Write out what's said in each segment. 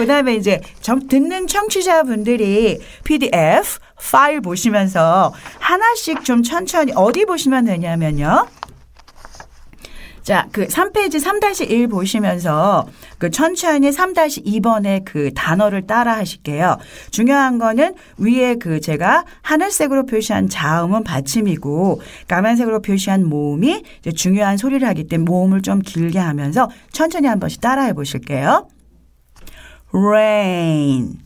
그 다음에 이제 정, 듣는 청취자분들이 PDF 파일 보시면서 하나씩 좀 천천히 어디 보시면 되냐면요. 자, 그 3페이지 3-1 보시면서 그 천천히 3-2번의 그 단어를 따라 하실게요. 중요한 거는 위에 그 제가 하늘색으로 표시한 자음은 받침이고 까만색으로 표시한 모음이 중요한 소리를 하기 때문에 모음을 좀 길게 하면서 천천히 한 번씩 따라 해 보실게요. Rain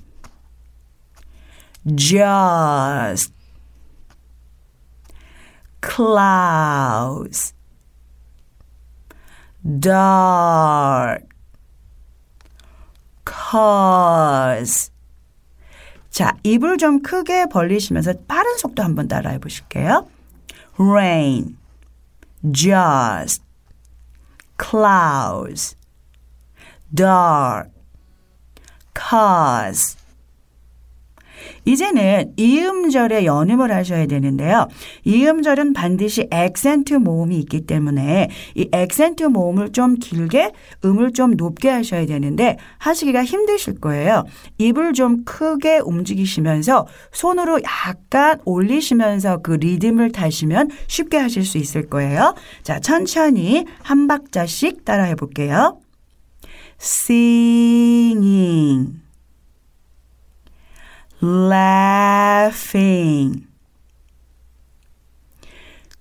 just clouds dark, cause. 자, 입을 좀 크게 벌리시면서 빠른 속도 한번 따라해 보실게요. rain, just, clouds, dark, cause. 이제는 이음절에 연음을 하셔야 되는데요. 이음절은 반드시 액센트 모음이 있기 때문에 이 액센트 모음을 좀 길게 음을 좀 높게 하셔야 되는데 하시기가 힘드실 거예요. 입을 좀 크게 움직이시면서 손으로 약간 올리시면서 그 리듬을 타시면 쉽게 하실 수 있을 거예요. 자, 천천히 한 박자씩 따라해 볼게요. Singing laughing,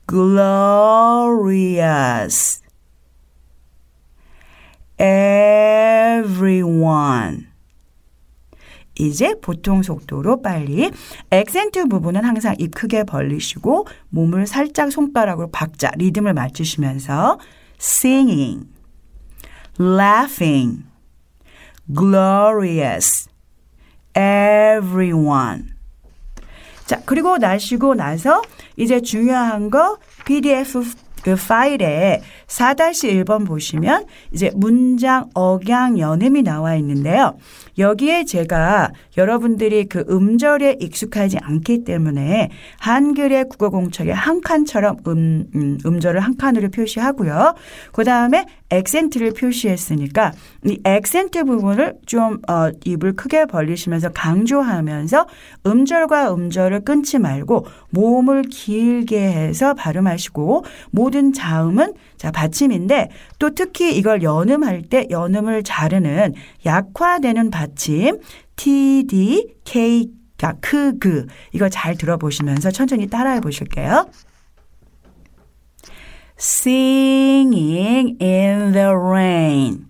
glorious, everyone. 이제 보통 속도로 빨리 액센트 부분은 항상 입 크게 벌리시고 몸을 살짝 손가락으로 박자 리듬을 맞추시면서 singing, laughing, glorious, everyone. 자, 그리고 나시고 나서 이제 중요한 거 PDF 그 파일에 4-1번 보시면 이제 문장 억양 연음이 나와 있는데요. 여기에 제가 여러분들이 그 음절에 익숙하지 않기 때문에 한글의 국어 공책의 한 칸처럼 음, 음, 음절을 한 칸으로 표시하고요. 그 다음에 액센트를 표시했으니까 이 액센트 부분을 좀 어, 입을 크게 벌리시면서 강조하면서 음절과 음절을 끊지 말고 모음을 길게 해서 발음하시고 모든 자음은 자 받침인데 또 특히 이걸 연음할 때 연음을 자르는 약화되는 받침 T, D, K, 가 크, 그 이거 잘 들어보시면서 천천히 따라해 보실게요. Singing in the rain.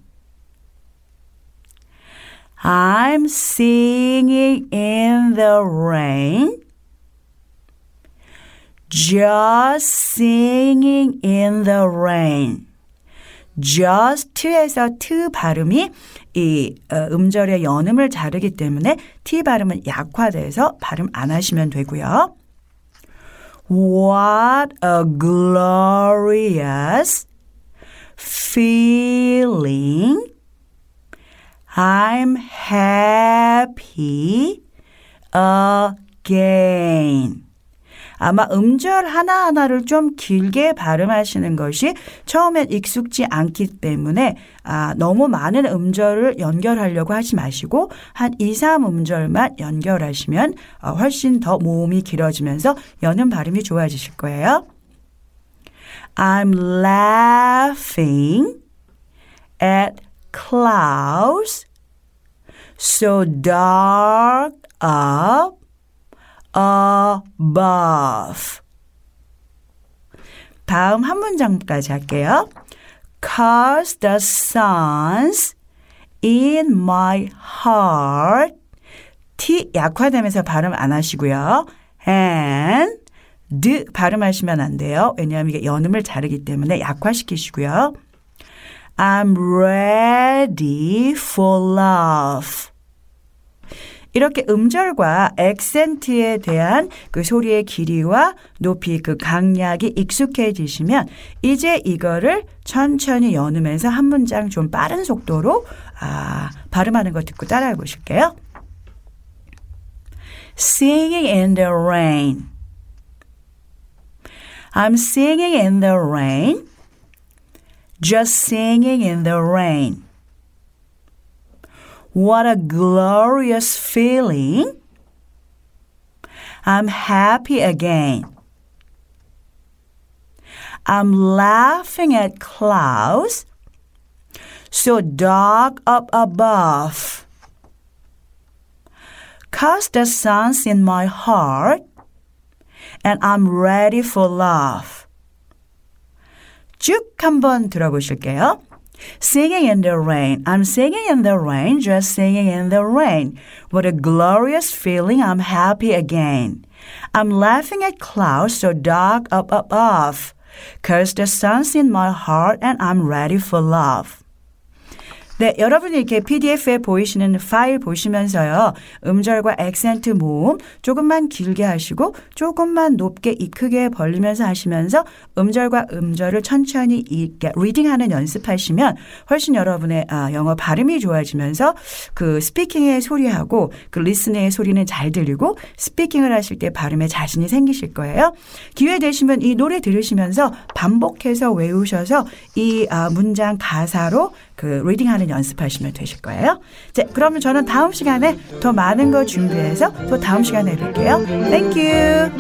I'm singing in the rain. Just singing in the rain. just에서 t 발음이 이 어, 음절의 연음을 자르기 때문에 t 발음은 약화돼서 발음 안 하시면 되고요. What a glorious feeling. I'm happy again. 아마 음절 하나하나를 좀 길게 발음하시는 것이 처음엔 익숙지 않기 때문에 아, 너무 많은 음절을 연결하려고 하지 마시고 한 2, 3음절만 연결하시면 어, 훨씬 더 모음이 길어지면서 여는 발음이 좋아지실 거예요. I'm laughing at clouds so dark up above. 다음 한 문장까지 할게요. Cause the suns in my heart. T 약화되면서 발음 안 하시고요. and 드 발음하시면 안 돼요. 왜냐하면 이게 연음을 자르기 때문에 약화시키시고요. I'm ready for love. 이렇게 음절과 액센트에 대한 그 소리의 길이와 높이 그 강약이 익숙해지시면 이제 이거를 천천히 연으면서 한 문장 좀 빠른 속도로 아, 발음하는 거 듣고 따라해 보실게요. Singing in the rain. I'm singing in the rain. Just singing in the rain. What a glorious feeling. I'm happy again. I'm laughing at clouds so dark up above. Cause the sun's in my heart and I'm ready for love. 쭉 한번 들어보실게요. Singing in the rain. I'm singing in the rain, just singing in the rain. What a glorious feeling. I'm happy again. I'm laughing at clouds so dark up above. Cause the sun's in my heart and I'm ready for love. 네, 여러분이 이렇게 PDF에 보이시는 파일 보시면서요. 음절과 액센트 모음 조금만 길게 하시고 조금만 높게 입 크게 벌리면서 하시면서 음절과 음절을 천천히 이렇게 reading하는 연습하시면 훨씬 여러분의 아, 영어 발음이 좋아지면서 그 speaking의 소리하고 그 listening의 소리는 잘 들리고 speaking을 하실 때 발음에 자신이 생기실 거예요. 기회 되시면 이 노래 들으시면서 반복해서 외우셔서 이 아, 문장 가사로 그 reading하는 연습하시면 되실 거예요. 자, 그러면 저는 다음 시간에 더 많은 걸 준비해서 또 다음 시간에 뵐게요. Thank you.